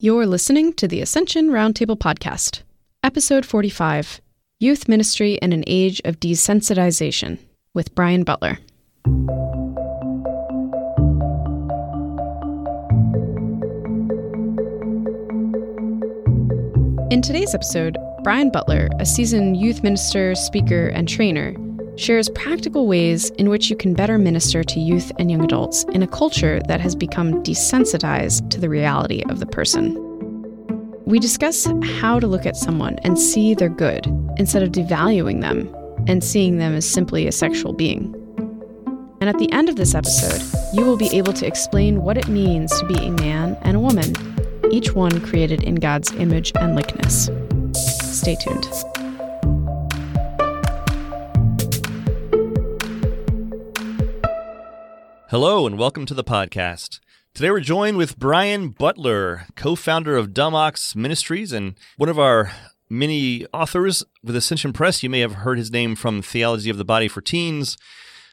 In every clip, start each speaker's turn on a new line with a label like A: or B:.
A: You're listening to the Ascension Roundtable Podcast, Episode 45 Youth Ministry in an Age of Desensitization, with Brian Butler. In today's episode, Brian Butler, a seasoned youth minister, speaker, and trainer, shares practical ways in which you can better minister to youth and young adults in a culture that has become desensitized to the reality of the person. We discuss how to look at someone and see their good instead of devaluing them and seeing them as simply a sexual being. And at the end of this episode, you will be able to explain what it means to be a man and a woman, each one created in God's image and likeness. Stay tuned.
B: Hello, and welcome to the podcast. Today we're joined with Brian Butler, co founder of Dumb Ox Ministries and one of our many authors with Ascension Press. You may have heard his name from Theology of the Body for Teens,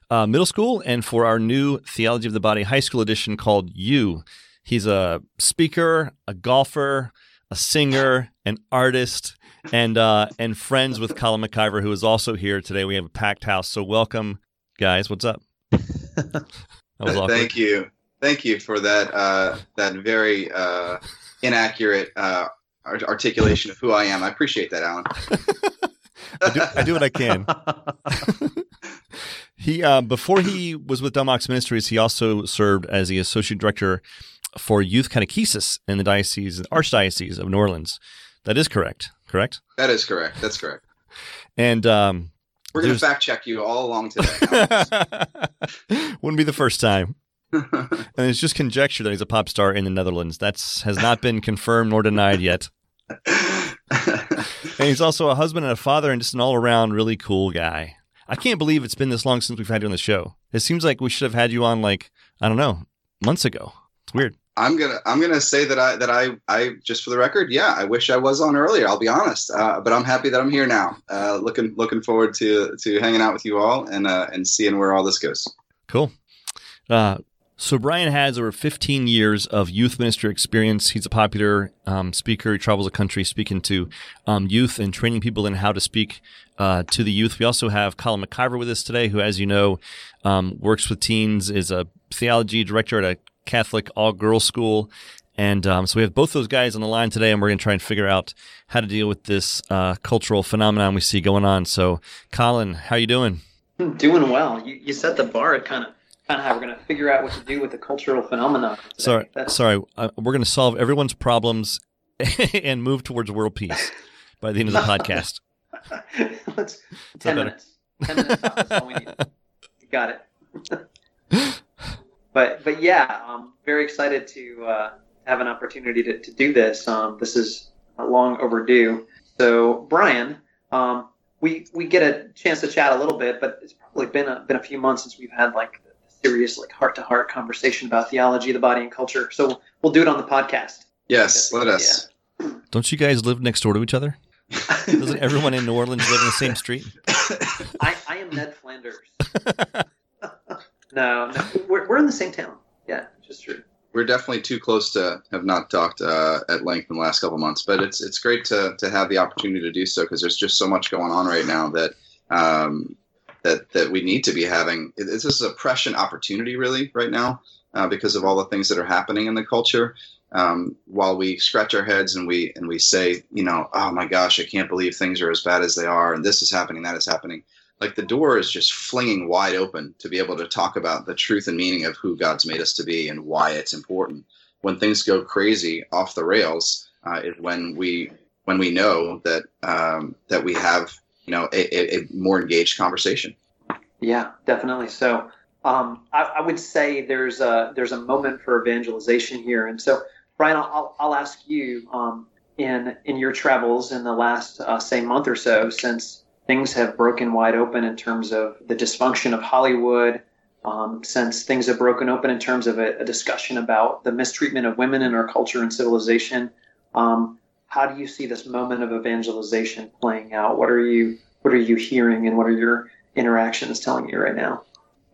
B: uh, middle school, and for our new Theology of the Body high school edition called You. He's a speaker, a golfer, a singer, an artist, and uh, and friends with Colin MacIver, who is also here today. We have a packed house, so welcome, guys. What's up?
C: That was awkward. Thank you, thank you for that uh, that very uh, inaccurate uh, articulation of who I am. I appreciate that, Alan.
B: I, do, I do what I can. he uh, before he was with Dumb Ox Ministries, he also served as the associate director for youth catechesis in the diocese, archdiocese of New Orleans. That is correct. Correct.
C: That is correct. That's correct.
B: And um,
C: we're going to fact check you all along today.
B: Wouldn't be the first time. and it's just conjecture that he's a pop star in the Netherlands. That's has not been confirmed nor denied yet. and he's also a husband and a father and just an all around really cool guy. I can't believe it's been this long since we've had you on the show. It seems like we should have had you on like, I don't know, months ago. It's weird.
C: I'm gonna I'm gonna say that I that I I just for the record, yeah, I wish I was on earlier. I'll be honest, uh, but I'm happy that I'm here now. Uh, looking looking forward to to hanging out with you all and uh, and seeing where all this goes.
B: Cool. Uh, so Brian has over 15 years of youth ministry experience. He's a popular um, speaker. He travels the country speaking to um, youth and training people in how to speak uh, to the youth. We also have Colin MacIver with us today, who, as you know, um, works with teens, is a theology director at a Catholic all girls school. And um, so we have both those guys on the line today, and we're going to try and figure out how to deal with this uh, cultural phenomenon we see going on. So, Colin, how you doing?
D: Doing well. You, you set the bar at kind of kind of how we're going to figure out what to do with the cultural phenomenon. Today.
B: Sorry, That's... sorry. Uh, we're going to solve everyone's problems and move towards world peace by the end of the podcast.
D: Let's ten minutes. Ten minutes. That's all we need. You got it but but yeah, I'm very excited to uh, have an opportunity to, to do this. Um, this is long overdue. So Brian, um, we we get a chance to chat a little bit, but it's probably been a, been a few months since we've had like a serious like heart to heart conversation about theology, the body, and culture. So we'll do it on the podcast.
C: Yes, let us.
B: Yeah. Don't you guys live next door to each other? Doesn't everyone in New Orleans live in the same street?
D: I, I am Ned Flanders. No, no we're, we're in the same town. Yeah, just true.
C: We're definitely too close to have not talked uh, at length in the last couple months, but it's it's great to to have the opportunity to do so because there's just so much going on right now that um, that that we need to be having. This is a prescient opportunity, really, right now, uh, because of all the things that are happening in the culture. Um, while we scratch our heads and we and we say, you know, oh my gosh, I can't believe things are as bad as they are, and this is happening, that is happening like the door is just flinging wide open to be able to talk about the truth and meaning of who God's made us to be and why it's important. When things go crazy off the rails, uh, is when we when we know that um, that we have you know a, a, more engaged conversation.
D: Yeah, definitely. So um, I, I, would say there's a there's a moment for evangelization here, and so Brian, I'll, I'll ask you um, in in your travels in the last uh, say month or so since things have broken wide open in terms of the dysfunction of Hollywood, um, since things have broken open in terms of a, a, discussion about the mistreatment of women in our culture and civilization. Um, how do you see this moment of evangelization playing out? What are you what are you hearing, and what are your interactions telling you right now?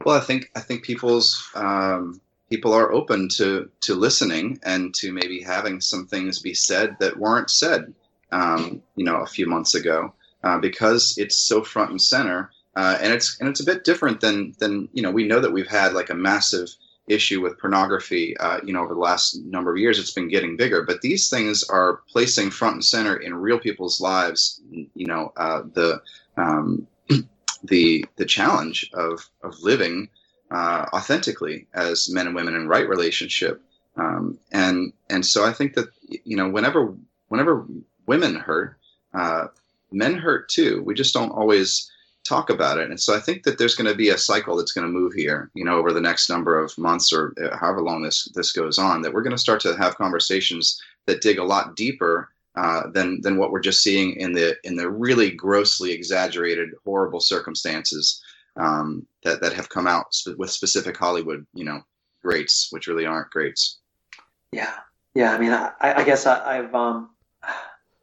C: Well, I think I think people's um, people are open to to listening and to maybe having some things be said that weren't said, um, you know, a few months ago, uh, because it's so front and center, uh, and it's and it's a bit different than than you know we know that we've had like a massive issue with pornography, uh, you know, over the last number of years, it's been getting bigger. But these things are placing front and center in real people's lives. You know, uh, the um, the the challenge of of living uh, authentically as men and women in right relationship. Um, and and so I think that you know whenever whenever women hurt, uh, men hurt too. We just don't always talk about it. And so I think that there's going to be a cycle that's going to move here, you know, over the next number of months or uh, however long this this goes on. That we're going to start to have conversations that dig a lot deeper uh, than than what we're just seeing in the in the really grossly exaggerated, horrible circumstances um, that that have come out sp- with specific Hollywood, you know, greats, which really aren't greats.
D: Yeah, yeah. I mean, I, I guess I, have um,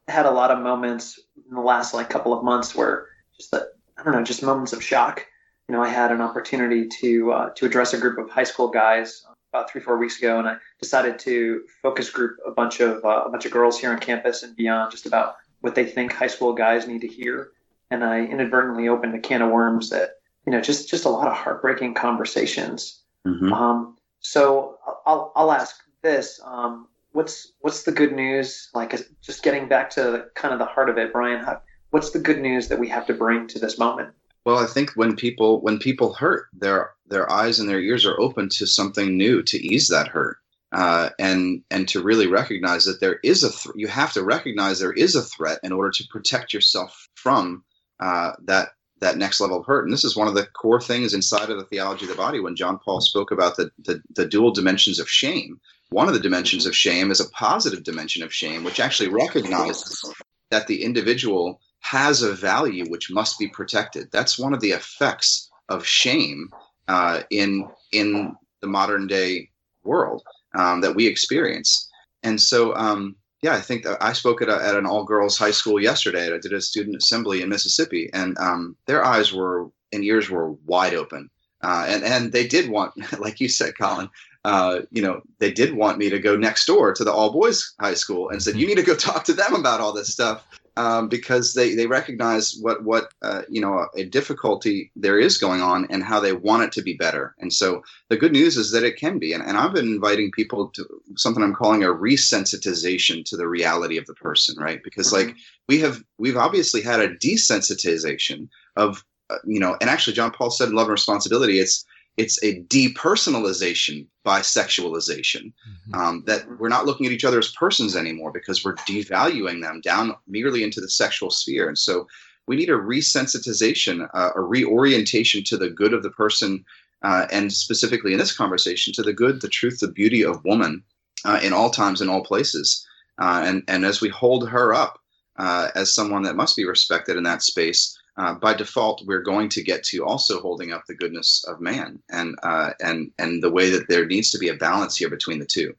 D: had a lot of moments in the last like couple of months where just I don't know, just moments of shock. You know, I had an opportunity to uh, to address a group of high school guys about three four weeks ago, and I decided to focus group a bunch of uh, a bunch of girls here on campus and beyond, just about what they think high school guys need to hear. And I inadvertently opened a can of worms that you know just just a lot of heartbreaking conversations. Mm-hmm. Um, so I'll I'll ask this. Um, what's what's the good news? Like just getting back to kind of the heart of it, Brian. What's the good news that we have to bring to this moment?
C: Well, I think when people when people hurt, their their eyes and their ears are open to something new to ease that hurt, uh, and and to really recognize that there is a th- you have to recognize there is a threat in order to protect yourself from uh, that that next level of hurt. And this is one of the core things inside of the theology of the body when John Paul spoke about the, the, the dual dimensions of shame. One of the dimensions of shame is a positive dimension of shame, which actually recognizes that the individual has a value which must be protected. That's one of the effects of shame uh, in in the modern day world um, that we experience. And so, um, yeah, I think I spoke at, a, at an all girls high school yesterday. I did a student assembly in Mississippi, and um, their eyes were and ears were wide open. Uh, and and they did want, like you said, Colin, uh, you know, they did want me to go next door to the all boys high school and said, you need to go talk to them about all this stuff um, because they, they recognize what what uh, you know a, a, difficulty there is going on and how they want it to be better. And so the good news is that it can be. And, and I've been inviting people to something I'm calling a resensitization to the reality of the person, right? Because like we have we've obviously had a desensitization of uh, you know, and actually John Paul said in Love and Responsibility, it's it's a depersonalization by sexualization mm-hmm. um, that we're not looking at each other as persons anymore because we're devaluing them down merely into the sexual sphere and so we need a resensitization uh, a reorientation to the good of the person uh, and specifically in this conversation to the good the truth the beauty of woman uh, in all times in all places uh, and and as we hold her up uh, as someone that must be respected in that space uh, by default, we're going to get to also holding up the goodness of man, and uh, and and the way that there needs to be a balance here between the two.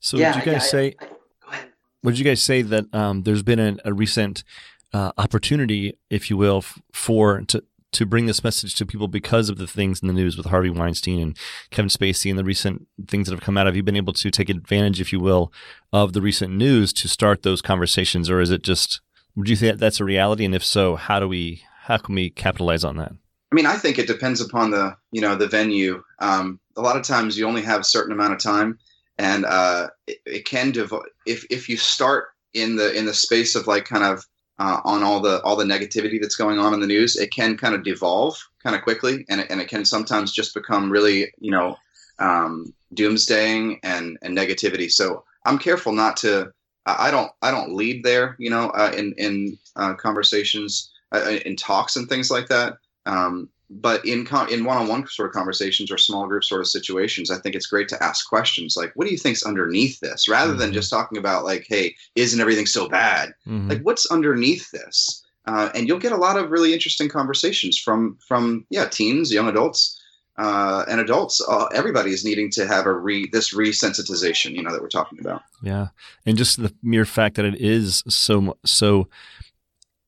B: So, yeah, did you guys yeah, say? I, I, what did you guys say that um, there's been a, a recent uh, opportunity, if you will, f- for to to bring this message to people because of the things in the news with Harvey Weinstein and Kevin Spacey and the recent things that have come out? Have you been able to take advantage, if you will, of the recent news to start those conversations, or is it just would you think that's a reality? And if so, how do we how can we capitalize on that?
C: I mean, I think it depends upon the you know the venue. Um, a lot of times you only have a certain amount of time, and uh, it, it, can devote if if you start in the in the space of like kind of uh, on all the all the negativity that's going on in the news, it can kind of devolve kind of quickly, and it, and it can sometimes just become really you know um, doomsdaying and and negativity. So I'm careful not to I don't I don't lead there, you know, uh, in in uh, conversations, uh, in talks and things like that. Um, but in con- in one-on-one sort of conversations or small group sort of situations, I think it's great to ask questions like, "What do you think's underneath this?" Rather mm-hmm. than just talking about like, "Hey, isn't everything so bad?" Mm-hmm. Like, what's underneath this? Uh, and you'll get a lot of really interesting conversations from from yeah teens, young adults, uh, and adults, uh, everybody is needing to have a re this resensitization, you know, that we're talking about.
B: Yeah, and just the mere fact that it is so so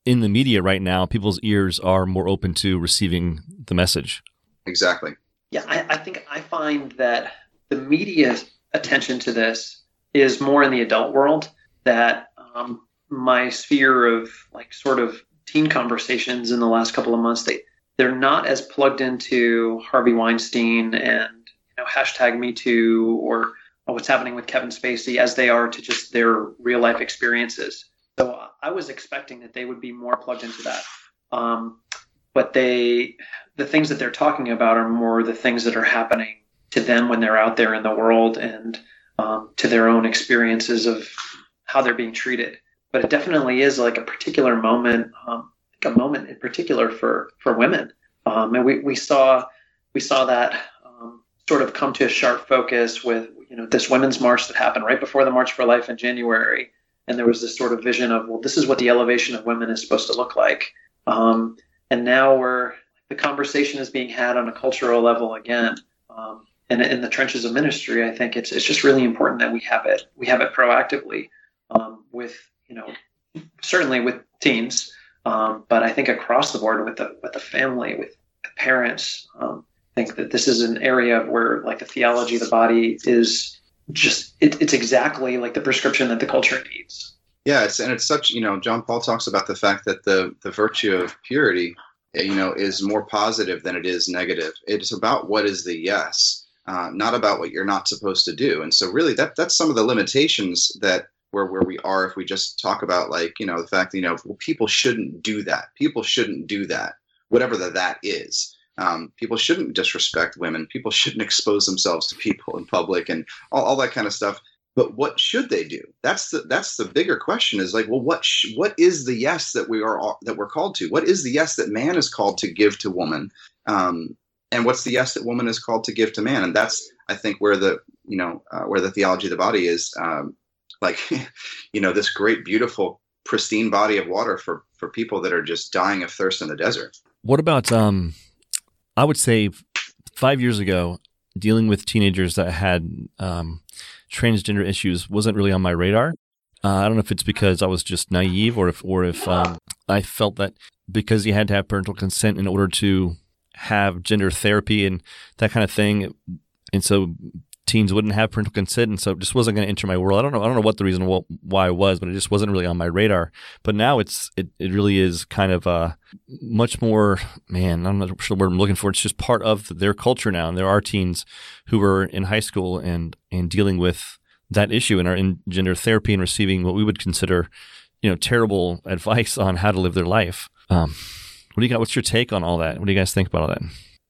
B: in the media right now, people's ears are more open to receiving the message.
C: Exactly.
D: Yeah, I, I think I find that the media attention to this is more in the adult world. That um, my sphere of like sort of teen conversations in the last couple of months, they they're not as plugged into Harvey Weinstein and you know hashtag Me Too or what's happening with Kevin Spacey as they are to just their real life experiences. So I was expecting that they would be more plugged into that. Um, but they, the things that they're talking about are more the things that are happening to them when they're out there in the world and um, to their own experiences of how they're being treated. But it definitely is like a particular moment, um, a moment in particular for for women. Um, and we, we saw we saw that um, sort of come to a sharp focus with you know this women's march that happened right before the March for Life in January, and there was this sort of vision of well, this is what the elevation of women is supposed to look like. Um, and now we're the conversation is being had on a cultural level again. Um, and in the trenches of ministry, I think it's it's just really important that we have it we have it proactively um, with you know certainly with teens, um, but I think across the board with the with the family with the parents. Um, I think that this is an area where like the theology of the body is just it, it's exactly like the prescription that the culture needs.
C: Yeah, it's and it's such you know John Paul talks about the fact that the the virtue of purity, you know, is more positive than it is negative. It's about what is the yes, uh, not about what you're not supposed to do. And so really that that's some of the limitations that where where we are if we just talk about like you know the fact that, you know well, people shouldn't do that. People shouldn't do that. Whatever the that is. Um, people shouldn't disrespect women. People shouldn't expose themselves to people in public and all, all that kind of stuff but what should they do that's the that's the bigger question is like well what sh- what is the yes that we are that we're called to what is the yes that man is called to give to woman um, and what's the yes that woman is called to give to man and that's i think where the you know uh, where the theology of the body is um, like you know this great beautiful pristine body of water for for people that are just dying of thirst in the desert
B: what about um i would say five years ago dealing with teenagers that had um transgender issues wasn't really on my radar. Uh, I don't know if it's because I was just naive or if or if um, I felt that because you had to have parental consent in order to have gender therapy and that kind of thing, and so teens wouldn't have parental consent, and so it just wasn't going to enter my world. I don't know. I don't know what the reason why it was, but it just wasn't really on my radar. But now it's it, it really is kind of uh, much more. Man, I'm not sure what I'm looking for. It's just part of their culture now, and there are teens who are in high school and and dealing with that issue and are in gender therapy and receiving what we would consider, you know, terrible advice on how to live their life. Um, what do you got? What's your take on all that? What do you guys think about all that?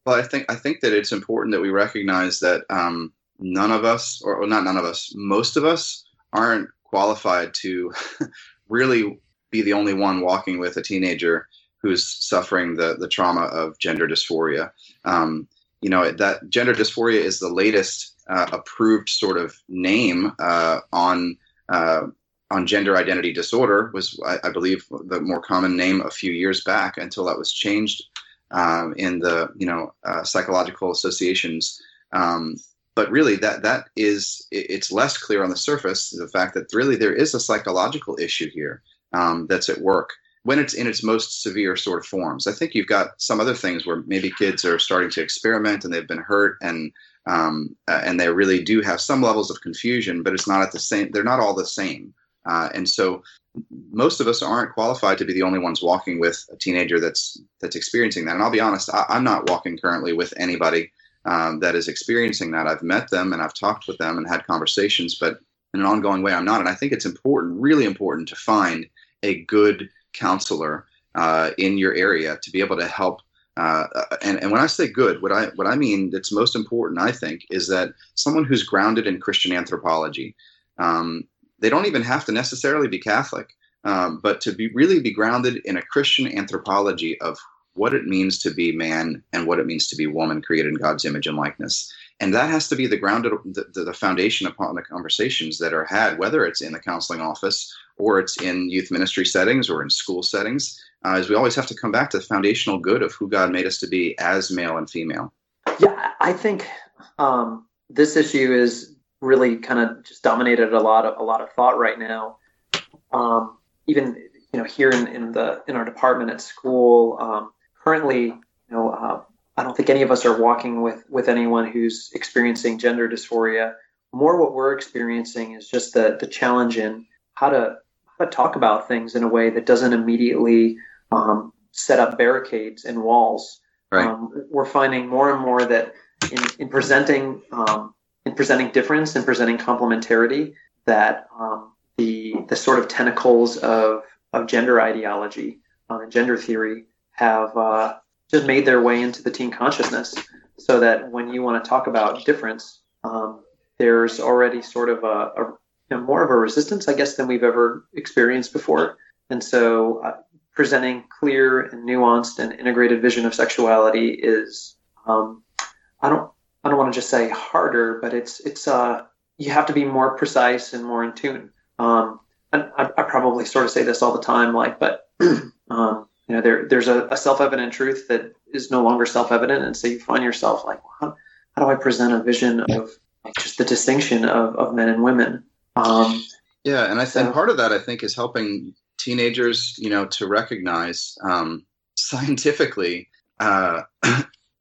C: Well, I think I think that it's important that we recognize that um, none of us, or not none of us, most of us aren't qualified to really be the only one walking with a teenager who's suffering the the trauma of gender dysphoria. Um, you know that gender dysphoria is the latest uh, approved sort of name uh, on uh, on gender identity disorder. Was I, I, believe the more common name a few years back until that was changed um, in the you know uh, psychological associations. Um, but really that that is it's less clear on the surface the fact that really there is a psychological issue here um, that's at work when it's in its most severe sort of forms. I think you've got some other things where maybe kids are starting to experiment and they've been hurt and um, uh, and they really do have some levels of confusion but it's not at the same they're not all the same. Uh, and so most of us aren't qualified to be the only ones walking with a teenager that's that's experiencing that. And i'll be honest I, i'm not walking currently with anybody um, that is experiencing that. I've met them and I've talked with them and had conversations, but in an ongoing way, I'm not. And I think it's important, really important, to find a good counselor uh, in your area to be able to help. Uh, and, and when I say good, what I what I mean that's most important, I think, is that someone who's grounded in Christian anthropology. Um, they don't even have to necessarily be Catholic, um, but to be really be grounded in a Christian anthropology of what it means to be man and what it means to be woman created in God's image and likeness. And that has to be the grounded, the, the foundation upon the conversations that are had, whether it's in the counseling office or it's in youth ministry settings or in school settings, uh, is we always have to come back to the foundational good of who God made us to be as male and female.
D: Yeah, I think um, this issue is really kind of just dominated a lot of a lot of thought right now. Um, even you know here in, in the in our department at school, um, currently, you know, uh, I don't think any of us are walking with with anyone who's experiencing gender dysphoria. More, what we're experiencing is just the the challenge in how to how to talk about things in a way that doesn't immediately um, set up barricades and walls.
C: Right.
D: Um, we're finding more and more that in, in presenting um, in presenting difference and presenting complementarity, that um, the the sort of tentacles of of gender ideology uh, and gender theory have uh, just made their way into the teen consciousness, so that when you want to talk about difference, um, there's already sort of a, a you know, more of a resistance, I guess, than we've ever experienced before. And so, uh, presenting clear and nuanced and integrated vision of sexuality is, um, I don't, I don't want to just say harder, but it's, it's, uh, you have to be more precise and more in tune. Um, and I, I probably sort of say this all the time, like, but, um, you know, there, there's a, a self-evident truth that is no longer self-evident. And so you find yourself like, well, how, how do I present a vision of like just the distinction of, of men and women? Um,
C: yeah, and I think so, part of that I think is helping teenagers, you know, to recognize um, scientifically, uh,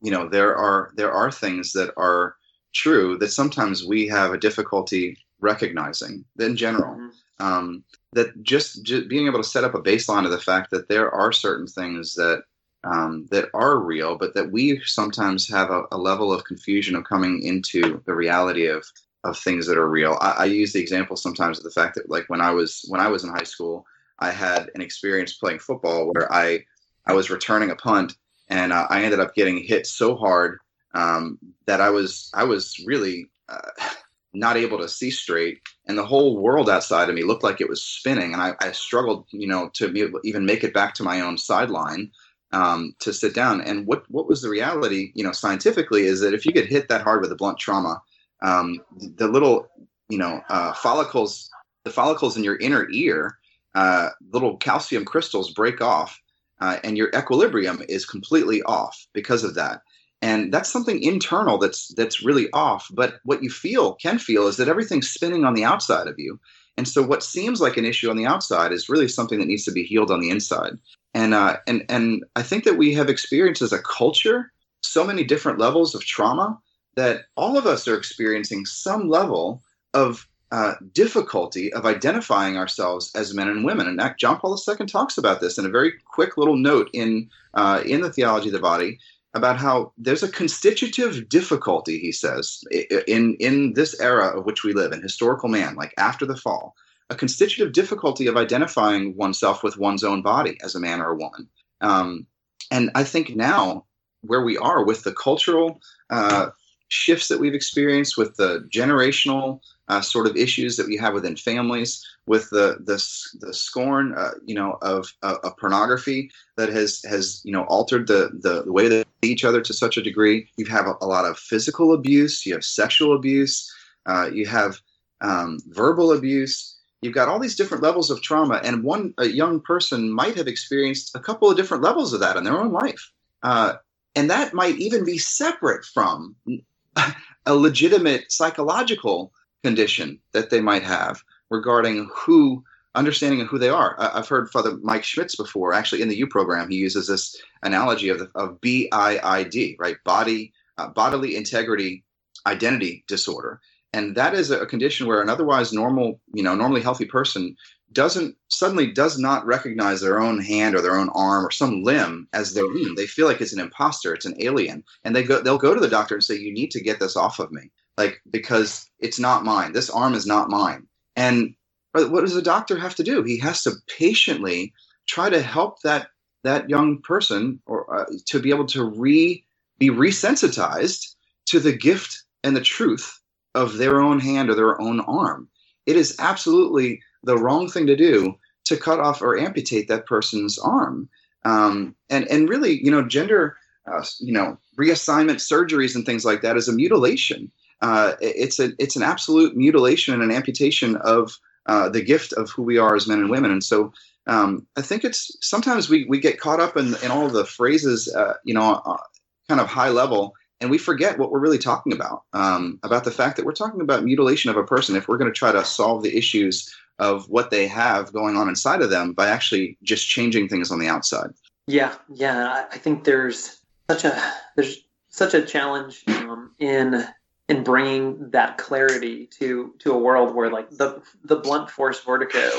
C: you know, there are there are things that are true that sometimes we have a difficulty recognizing. In general, mm-hmm. um, that just, just being able to set up a baseline of the fact that there are certain things that um, that are real, but that we sometimes have a, a, level of confusion of coming into the reality of of things that are real. I, I, use the example sometimes of the fact that like when I was when I was in high school, I had an experience playing football where I I was returning a punt and uh, I ended up getting hit so hard um, that I was I was really uh, not able to see straight, and the whole world outside of me looked like it was spinning, and I, I struggled, you know, to even make it back to my own sideline. Um, to sit down. And what what was the reality, you know, scientifically, is that if you get hit that hard with a blunt trauma, um, the little you know uh, follicles the follicles in your inner ear uh, little calcium crystals break off uh, and your equilibrium is completely off because of that and that's something internal that's that's really off. But what you feel can feel is that everything's spinning on the outside of you. And so what seems like an issue on the outside is really something that needs to be healed on the inside. And uh, and and i think that we have experienced as a culture so many different levels of trauma that all of us are experiencing some level of uh, difficulty of identifying ourselves as men and women. And John Paul II talks about this in a very quick little note in uh, in the Theology of the Body about how there's a constitutive difficulty, he says, in in this era of which we live, in historical man, like after the fall, a constitutive difficulty of identifying oneself with one's own body as a man or a woman. Um, and I think now where we are with the cultural uh, shifts that we've experienced with the generational uh, sort of issues that we have within families, with the the, the scorn, uh, you know, of, uh, of pornography that has has you know altered the, the, the way they see each other to such a degree. You have a, a lot of physical abuse. You have sexual abuse. Uh, you have um, verbal abuse. You've got all these different levels of trauma, and one a young person might have experienced a couple of different levels of that in their own life. Uh, and that might even be separate from a legitimate psychological condition that they might have regarding who understanding of who they are. I've heard Father Mike Schmitz before, actually in the U program, he uses this analogy of, the, of BIID, right? Body, uh, bodily integrity identity disorder. And that is a condition where an otherwise normal, you know, normally healthy person doesn't suddenly does not recognize their own hand or their own arm or some limb as their own. They feel like it's an imposter, it's an alien, and they go they'll go to the doctor and say, "You need to get this off of me." like because it's not mine. This arm is not mine. And what does the doctor have to do? He has to patiently try to help that that young person or uh, to be able to re be resensitized to the gift and the truth of their own hand or their own arm. It is absolutely the wrong thing to do to cut off or amputate that person's arm. Um, and and really, you know, gender, uh, you know, reassignment surgeries and things like that is a mutilation uh, it's a it's an absolute mutilation and an amputation of uh, the gift of who we are as men and women. And so um, I think it's sometimes we we get caught up in in all the phrases, uh, you know, uh, kind of high level, and we forget what we're really talking about um, about the fact that we're talking about mutilation of a person. If we're going to try to solve the issues of what they have going on inside of them by actually just changing things on the outside.
D: Yeah, yeah, I think there's such a there's such a challenge um, in in bringing that clarity to to a world where like the the blunt force vertigo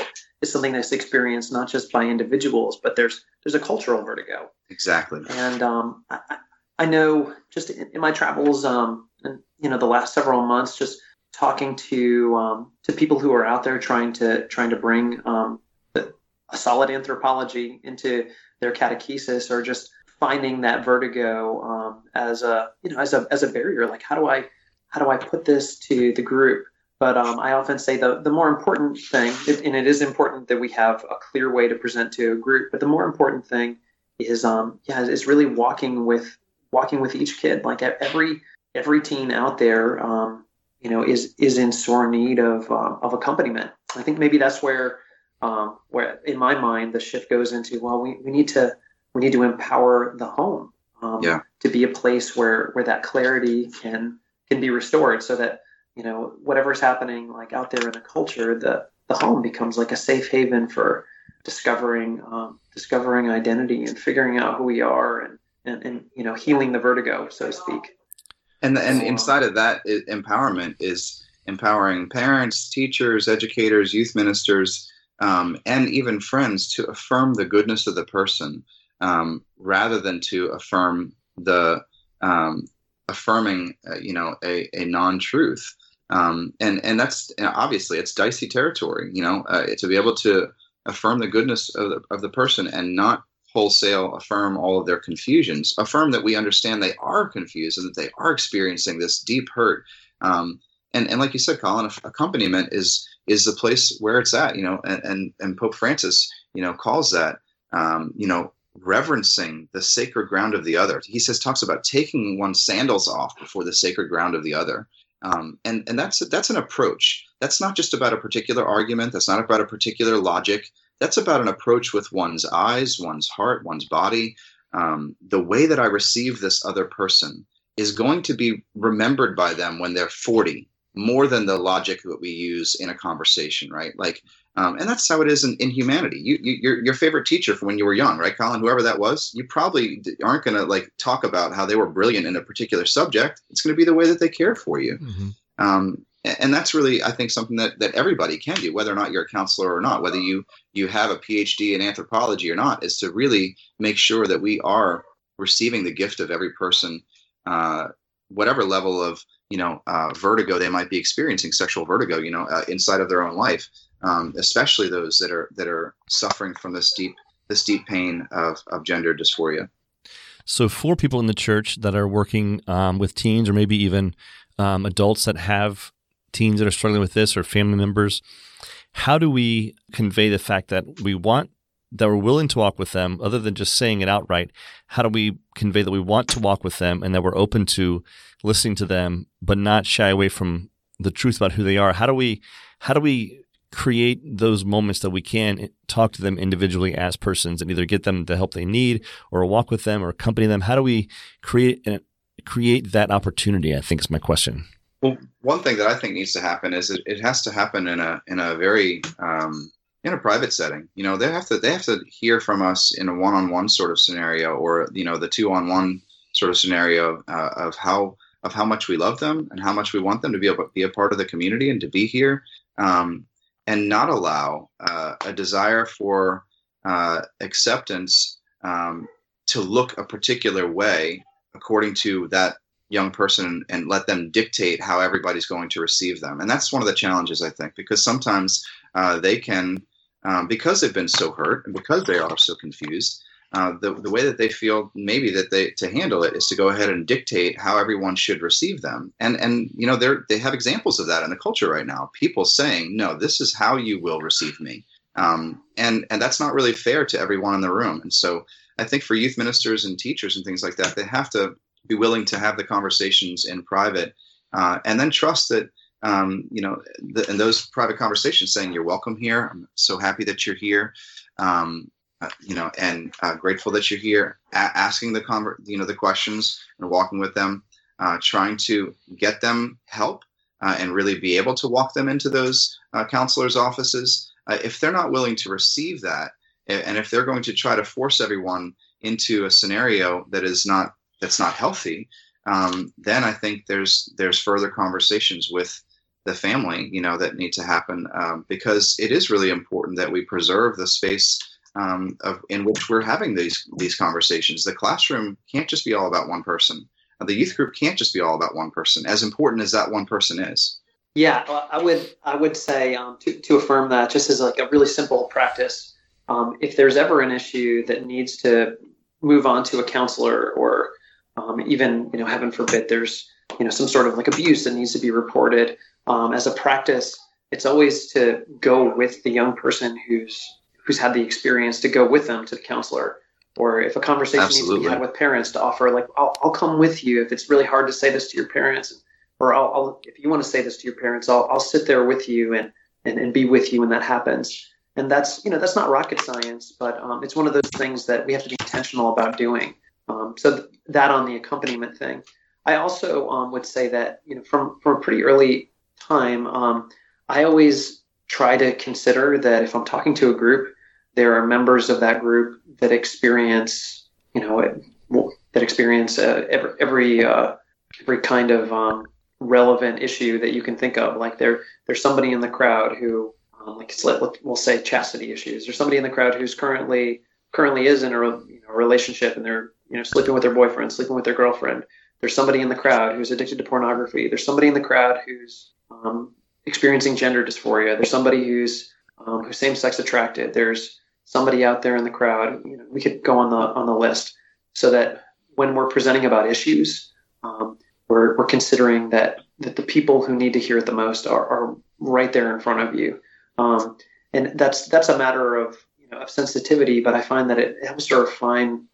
D: is something that's experienced not just by individuals but there's there's a cultural vertigo
C: exactly
D: and um, I, I know just in, in my travels um, and you know the last several months just talking to um, to people who are out there trying to trying to bring um, a solid anthropology into their catechesis or just finding that vertigo um, as a you know as a as a barrier. Like how do i how do i put this to the group? But um, i often say the the more important thing and it is important that we have a clear way to present to a group but the more important thing is um yeah is really walking with walking with each kid. Like every every teen out there um you know is is in sore need of uh, of accompaniment i think maybe that's where um, where in my mind the shift goes into well we, we need to we need to empower the home um,
C: yeah.
D: to be a place where where that clarity can can be restored so that you know whatever's happening like out there in the culture the the home becomes like a safe haven for discovering um, discovering identity and figuring out who we are and, and and you know healing the vertigo so to speak
C: and and inside of that empowerment is empowering parents teachers educators youth ministers um, and even friends to affirm the goodness of the person um, rather than to affirm the um, affirming uh, you know a, a non-truth. Um, and and that's obviously it's dicey territory you know uh, to be able to affirm the goodness of the, of the person and not wholesale affirm all of their confusions affirm that we understand they are confused and that they are experiencing this deep hurt um, and and like you said colin accompaniment is is the place where it's at, you know, and, and, and Pope Francis, you know, calls that, um, you know, reverencing the sacred ground of the other. He says, talks about taking one's sandals off before the sacred ground of the other. Um, and, and that's, that's an approach. That's not just about a particular argument. That's not about a particular logic. That's about an approach with one's eyes, one's heart, one's body. Um, the way that I receive this other person is going to be remembered by them when they're 40 more than the logic that we use in a conversation, right? Like, um, and that's how it is in, in humanity. You, you, your, your favorite teacher from when you were young, right, Colin? Whoever that was, you probably aren't going to like talk about how they were brilliant in a particular subject. It's going to be the way that they care for you. Mm-hmm. Um, and that's really, I think, something that, that everybody can do, whether or not you're a counselor or not, whether you you have a PhD in anthropology or not, is to really make sure that we are receiving the gift of every person, uh, whatever level of you know uh, vertigo they might be experiencing sexual vertigo you know uh, inside of their own life um, especially those that are that are suffering from this deep this deep pain of, of gender dysphoria.
B: So for people in the church that are working um, with teens or maybe even um, adults that have teens that are struggling with this or family members how do we convey the fact that we want that we're willing to walk with them other than just saying it outright? How do we convey that we want to walk with them and that we're open to listening to them but not shy away from the truth about who they are? How do we how do we create those moments that we can talk to them individually as persons and either get them the help they need or walk with them or accompany them? How do we create create that opportunity i think is my question
C: well one thing that i think needs to happen is it, it has to happen in a in a very um, in a private setting. You know they have to they have to hear from us in a one-on-one sort of scenario or you know the two-on-one sort of scenario uh, of how of how much we love them and how much we want them to be able to be a part of the community and to be here um, and not allow uh, a desire for uh, acceptance um, to look a particular way according to that young person and let them dictate how everybody's going to receive them. And that's one of the challenges i think because sometimes uh, they can um, because they've been so hurt and because they are so confused. Uh, the, the way that they feel maybe that they to handle it is to go ahead and dictate how everyone should receive them. And and you know they're they have examples of that in the culture right now. People saying no this is how you will receive me. Um, and and that's not really fair to everyone in the room. And so i think for youth ministers and teachers and things like that they have to be willing to have the conversations in private uh, and then trust that um, you know, the, in those private conversations saying, you're welcome here. I'm so happy that you're here. Um, uh, you know, and uh, grateful that you're here, a- asking the conver- you know, the questions and walking with them, uh, trying to get them help uh, and really be able to walk them into those uh, counselors' offices. If they're not willing to receive that, and if they're going to try to force everyone into a scenario that is not that's not healthy, um, then I think there's there's further conversations with the family, you know, that need to happen um, because it is really important that we preserve the space um, of in which we're having these these conversations. The classroom can't just be all about one person. The youth group can't just be all about one person. As important as that one person is.
D: Yeah, I would I would say um, to to affirm that just as like a really simple practice. Um, if there's ever an issue that needs to move on to a counselor or um, even you know heaven forbid there's you know some sort of like abuse that needs to be reported. Um, as a practice it's always to go with the young person who's who's had the experience to go with them to the counselor. Or if a conversation Absolutely. needs to be had with parents to offer like I'll, I'll come with you if it's really hard to say this to your parents. Or I'll, I'll if you want to say this to your parents I'll, I'll sit there with you and, and and be with you when that happens. And that's you know that's not rocket science but um, it's one of those things that we have to be intentional about doing. Um, so th- that on the accompaniment thing. I also um, would say that you know from from a pretty early time, um, I always try to consider that if I'm talking to a group, there are members of that group that experience you know that experience uh, every every uh, every kind of um, relevant issue that you can think of. Like there there's somebody in the crowd who um, like we'll say chastity issues. There's somebody in the crowd who's currently currently is in a, you know, relationship and they're you know sleeping with their boyfriend, sleeping with their girlfriend. There's somebody in the crowd who's addicted to pornography. There's somebody in the crowd who's um, experiencing gender dysphoria. There's somebody who's um, who's same-sex attracted. There's somebody out there in the crowd. You know, we could go on the on the list so that when we're presenting about issues, um, we're, we're considering that that the people who need to hear it the most are, are right there in front of you. Um, and that's that's a matter of you know, of sensitivity, but I find that it helps to refine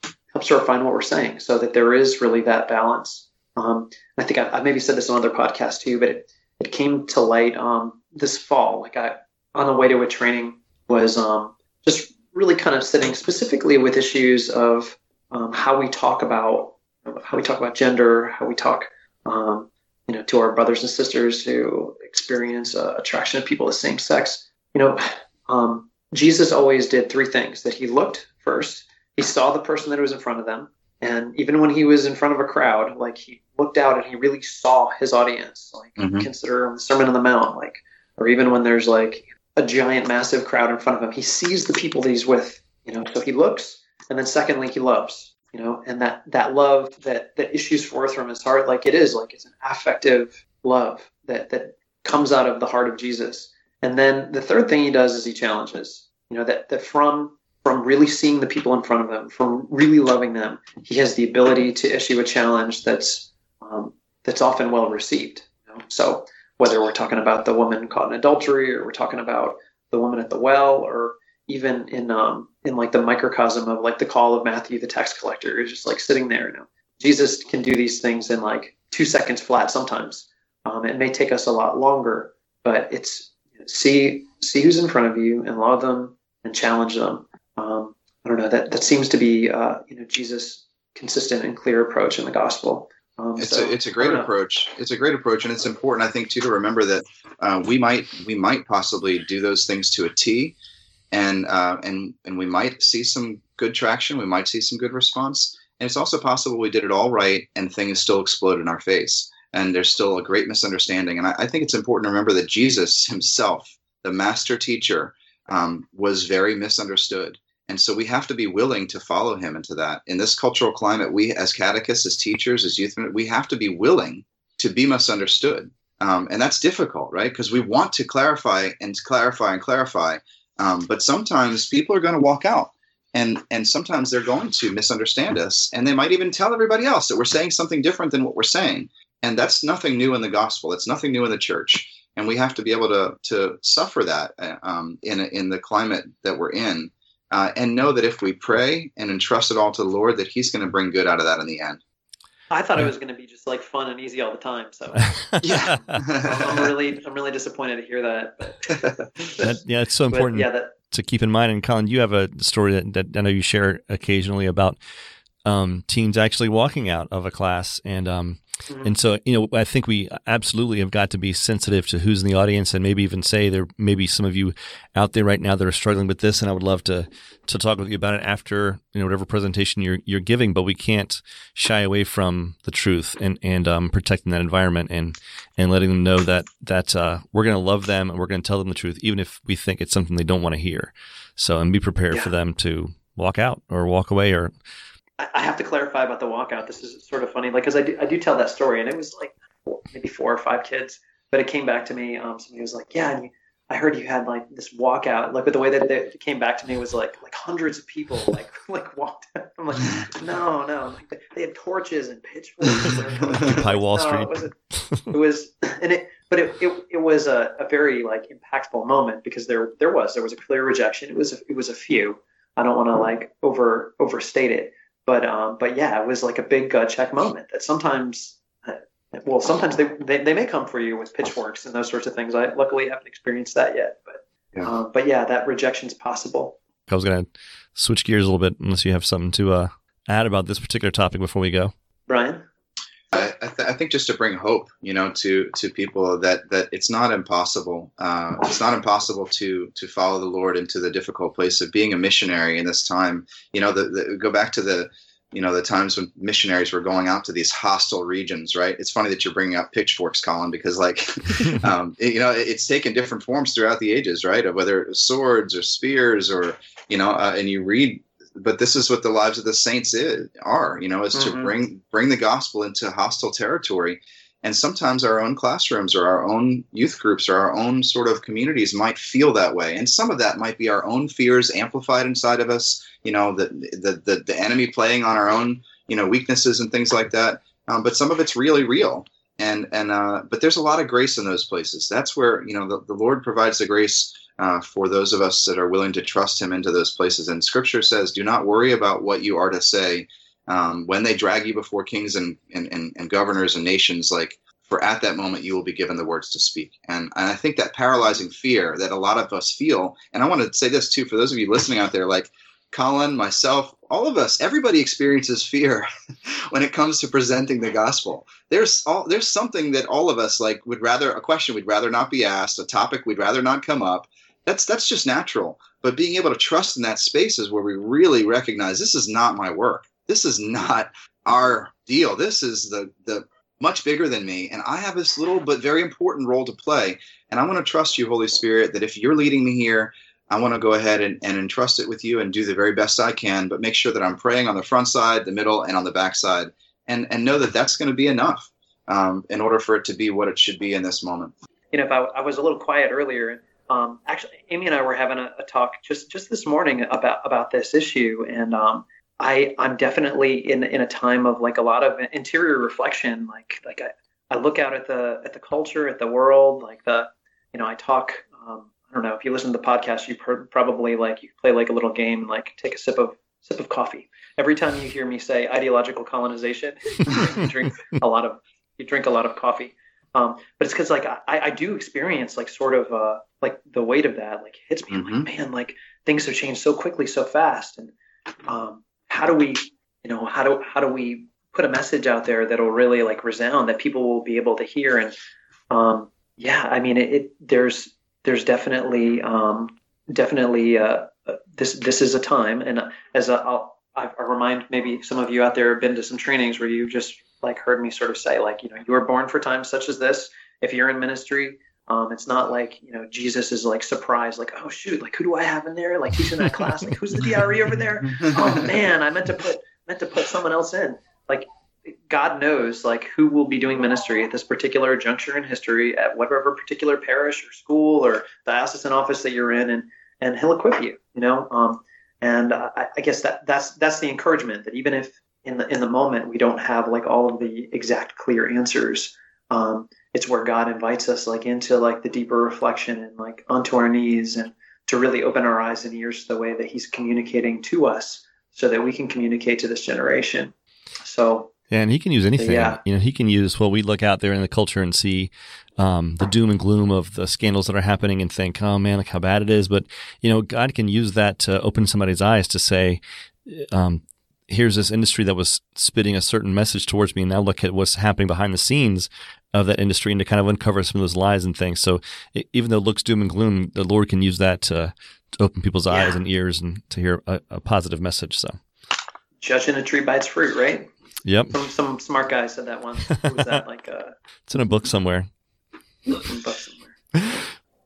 D: refine what we're saying, so that there is really that balance. Um, I think I, I, maybe said this on other podcasts too, but it, it came to light um, this fall. Like I on the way to a training was um, just really kind of sitting specifically with issues of um, how we talk about how we talk about gender, how we talk um, you know to our brothers and sisters who experience uh, attraction of people of the same sex. You know, um, Jesus always did three things that he looked first, he saw the person that was in front of them, and even when he was in front of a crowd, like he looked out and he really saw his audience. Like mm-hmm. consider the Sermon on the Mount, like or even when there's like a giant, massive crowd in front of him, he sees the people that he's with. You know, so he looks, and then secondly, he loves. You know, and that that love that that issues forth from his heart, like it is, like it's an affective love that that comes out of the heart of Jesus. And then the third thing he does is he challenges. You know that that from from really seeing the people in front of him, from really loving them, he has the ability to issue a challenge that's um, that's often well received. You know? So whether we're talking about the woman caught in adultery, or we're talking about the woman at the well, or even in um, in like the microcosm of like the call of Matthew the tax collector, is just like sitting there. You know, Jesus can do these things in like two seconds flat. Sometimes um, it may take us a lot longer, but it's see see who's in front of you and love them and challenge them. Um, I don't know that that seems to be uh, you know Jesus' consistent and clear approach in the gospel.
C: Um, it's so, a it's a great approach. It's a great approach, and it's important, I think, too, to remember that uh, we might we might possibly do those things to a T, and uh, and and we might see some good traction. We might see some good response, and it's also possible we did it all right, and things still explode in our face and there's still a great misunderstanding. And I, I, think it's important to remember that Jesus himself, the master teacher, um, was very misunderstood. And so we have to be willing to follow him into that. In this cultural climate, we as catechists, as teachers, as youth, we have to be willing to be misunderstood. Um, and that's difficult, right? Because we want to clarify and clarify and clarify. Um, but sometimes people are going to walk out and and sometimes they're going to misunderstand us and they might even tell everybody else that we're saying something different than what we're saying and that's nothing new in the gospel it's nothing new in the church and we have to be able to to suffer that uh, um, in in the climate that we're in uh, and know that if we pray and entrust it all to the lord that he's going to bring good out of that in the end
D: I thought it was going to be just like fun and easy all the time. So yeah, I'm really, I'm really disappointed to hear that.
B: that yeah, it's so important yeah, that, to keep in mind. And Colin, you have a story that, that I know you share occasionally about um, teens actually walking out of a class and um, Mm-hmm. And so, you know, I think we absolutely have got to be sensitive to who's in the audience and maybe even say there may be some of you out there right now that are struggling with this. And I would love to, to talk with you about it after, you know, whatever presentation you're, you're giving, but we can't shy away from the truth and, and, um, protecting that environment and, and letting them know that, that, uh, we're going to love them and we're going to tell them the truth, even if we think it's something they don't want to hear. So, and be prepared yeah. for them to walk out or walk away or,
D: I have to clarify about the walkout. This is sort of funny, like because I do, I do tell that story, and it was like maybe four or five kids, but it came back to me. Um, somebody was like, "Yeah, and you, I heard you had like this walkout." Like, but the way that it came back to me was like like hundreds of people like like walked. Out. I'm like, no, no, like they had torches and pitchforks.
B: Occupy Wall no, Street.
D: It was, it was, and it, but it, it, it was a, a very like impactful moment because there there was there was a clear rejection. It was a, it was a few. I don't want to like over overstate it but um, but yeah, it was like a big gut check moment that sometimes, uh, well, sometimes they, they, they may come for you with pitchforks and those sorts of things. I luckily haven't experienced that yet, but yeah. Um, but yeah, that rejection is possible.
B: I was gonna switch gears a little bit, unless you have something to uh, add about this particular topic before we go.
D: Brian.
C: I, I, I, think just to bring hope, you know, to to people that that it's not impossible. Uh, it's not impossible to to follow the Lord into the difficult place of being a missionary in this time. You know, the, the, go back to the you know the times when missionaries were going out to these hostile regions right it's funny that you're bringing up pitchforks colin because like um, it, you know it, it's taken different forms throughout the ages right whether it was swords or spears or you know uh, and you read but this is what the lives of the saints is, are you know is mm-hmm. to bring bring the gospel into hostile territory. And sometimes our own classrooms or our own youth groups or our own sort of communities might feel that way. And some of that might be our own fears amplified inside of us you know the the the, the enemy playing on our own you know weaknesses and things like that. Um, but some of it's really real. And and uh, but there's a lot of grace in those places. That's where you know the, the lord provides the grace uh, for those of us that are willing to trust him into those places. And scripture says, do not worry about what you are to say um, when they drag you before kings and, and, and, and, governors and nations, like, for at that moment you will be given the words to speak. And, and I think that paralyzing fear that a lot of us feel, and I want to say this too, for those of you listening out there, like Colin, myself, all of us, everybody experiences fear when it comes to presenting the gospel. There's all, there's something that all of us like would rather a question we'd rather not be asked, a topic we'd rather not come up, that's that's just natural. But being able to trust in that space is where we really recognize this is not my work. This is not our deal. This is the the much bigger than me, and I have this little but very important role to play. And I want to trust you, Holy Spirit, that if you're leading me here, I want to go ahead and, and entrust it with you and do the very best I can, but make sure that I'm praying on the front side, the middle, and on the back side, and, and know that that's going to be enough um, in order for it to be what it should be in this moment.
D: You know, if I, I was a little quiet earlier, um, actually, Amy and I were having a, a, talk just just this morning about about this issue, and um, I I'm definitely in in a time of like a lot of interior reflection. Like like I, I look out at the at the culture, at the world, like the you know I talk. Um, I don't know if you listen to the podcast, you probably like you play like a little game, like take a sip of sip of coffee. Every time you hear me say ideological colonization, you drink a lot of you drink a lot of coffee. Um, but it's because like I, I do experience like sort of uh, like the weight of that like hits me. Mm-hmm. Like, man, like things have changed so quickly, so fast, and um, how do we, you know, how do how do we put a message out there that'll really like resound that people will be able to hear? And um, yeah, I mean, it, it there's there's definitely um, definitely uh, uh this this is a time, and as a, I'll I remind maybe some of you out there have been to some trainings where you just like heard me sort of say like you know you were born for times such as this. If you're in ministry um, it's not like you know jesus is like surprised like oh shoot like who do i have in there like who's in that class? Like who's the DRE over there? Oh man i meant to put meant to put someone else in. Like god knows like who will be doing ministry at this particular juncture in history at whatever particular parish or school or diocesan office that you're in and and he'll equip you you know? Um, and uh, I, I guess that that's that's the encouragement that even if in the in the moment we don't have like all of the exact clear answers um, it's where god invites us like into like the deeper reflection and like onto our knees and to really open our eyes and ears to the way that he's communicating to us so that we can communicate to this generation so
B: yeah, and he can use anything. Yeah. You know, he can use well, we look out there in the culture and see um, the doom and gloom of the scandals that are happening and think, oh man, look how bad it is. But you know, God can use that to open somebody's eyes to say, um, here's this industry that was spitting a certain message towards me, and now look at what's happening behind the scenes of that industry, and to kind of uncover some of those lies and things. So it, even though it looks doom and gloom, the Lord can use that to, to open people's yeah. eyes and ears and to hear a, a positive message. So
D: judging a tree by its fruit, right?
B: Yep.
D: Some, some smart guy said that once. Who was that? Like, uh,
B: it's in a book somewhere.
D: book somewhere.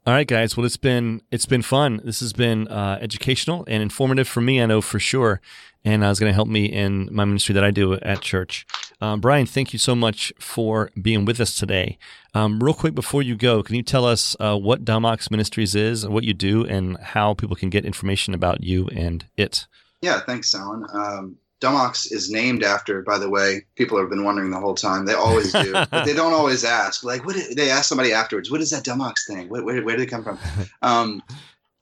B: All right, guys. Well, it's been it's been fun. This has been uh, educational and informative for me. I know for sure, and uh, it's going to help me in my ministry that I do at church. Um, Brian, thank you so much for being with us today. Um, real quick before you go, can you tell us uh, what Dumb Ox Ministries is, what you do, and how people can get information about you and it?
C: Yeah, thanks, Alan. Um, Dumb Ox is named after, by the way, people have been wondering the whole time. They always do, but they don't always ask. Like, what? Did, they ask somebody afterwards, "What is that Dumb Ox thing? Where, where, where did it come from?" Um,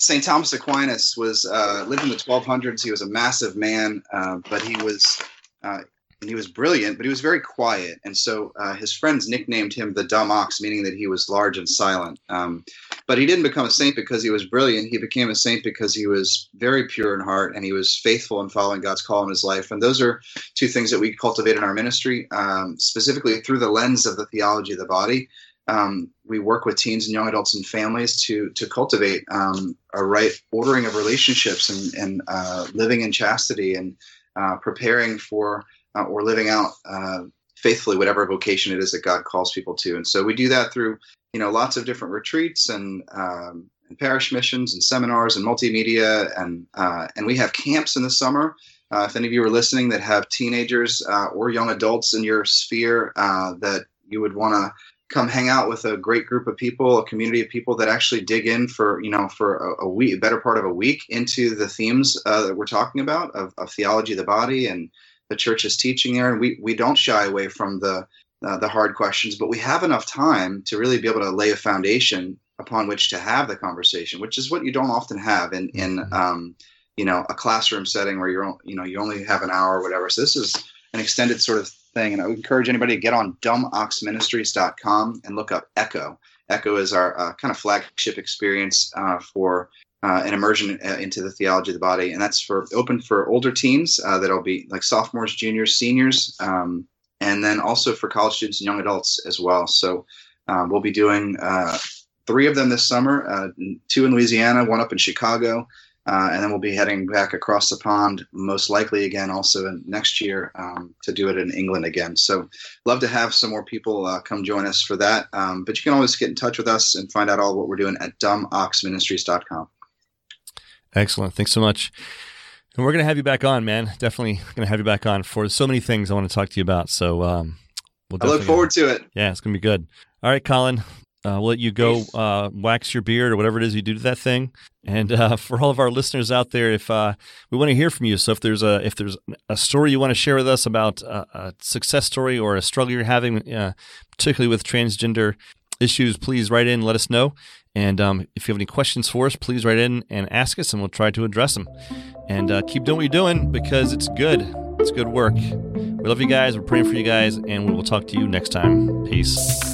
C: St. Thomas Aquinas was uh, lived in the 1200s. He was a massive man, uh, but he was uh, and he was brilliant, but he was very quiet. And so uh, his friends nicknamed him the dumb ox, meaning that he was large and silent. Um, but he didn't become a saint because he was brilliant. He became a saint because he was very pure in heart and he was faithful in following God's call in his life. And those are two things that we cultivate in our ministry, um, specifically through the lens of the theology of the body. Um, we work with teens and young adults and families to to cultivate um, a right ordering of relationships and, and uh, living in chastity and uh, preparing for uh, or living out uh, faithfully whatever vocation it is that God calls people to. And so we do that through you know lots of different retreats and, um, and parish missions and seminars and multimedia and uh, and we have camps in the summer. Uh, if any of you are listening that have teenagers uh, or young adults in your sphere uh, that you would want to come hang out with a great group of people, a community of people that actually dig in for you know for a, a week, a better part of a week into the themes uh, that we're talking about of, of theology of the body and the church's teaching there. And we, we don't shy away from the, uh, the hard questions, but we have enough time to really be able to lay a foundation upon which to have the conversation, which is what you don't often have in, in mm-hmm. um, you know, a classroom setting where you're, you know, you only have an hour or whatever. So this is an extended sort of thing. And I would encourage anybody to get on dumboxministries.com and look up Echo. Echo is our uh, kind of flagship experience uh, for uh, an immersion uh, into the theology of the body, and that's for open for older teens uh, that'll be like sophomores, juniors, seniors, um, and then also for college students and young adults as well. So um, we'll be doing uh, three of them this summer, uh, two in Louisiana, one up in Chicago, uh, and then we'll be heading back across the pond, most likely again also in next year um, to do it in England again. So, love to have some more people uh, come join us for that. Um, but you can always get in touch with us and find out all what we're doing at dumboxministries.com.
B: Excellent. Thanks so much. And we're going to have you back on, man. Definitely going to have you back on for so many things I want to talk to you about. So, um,
C: we'll I look forward to it.
B: Yeah, it's going to be good. All right, Colin. Uh, we'll let you go uh, wax your beard or whatever it is you do to that thing. And uh, for all of our listeners out there, if uh, we want to hear from you, so if there's a if there's a story you want to share with us about a, a success story or a struggle you're having, uh, particularly with transgender issues, please write in, let us know. And um, if you have any questions for us, please write in and ask us, and we'll try to address them. And uh, keep doing what you're doing because it's good. It's good work. We love you guys. We're praying for you guys, and we will talk to you next time. Peace.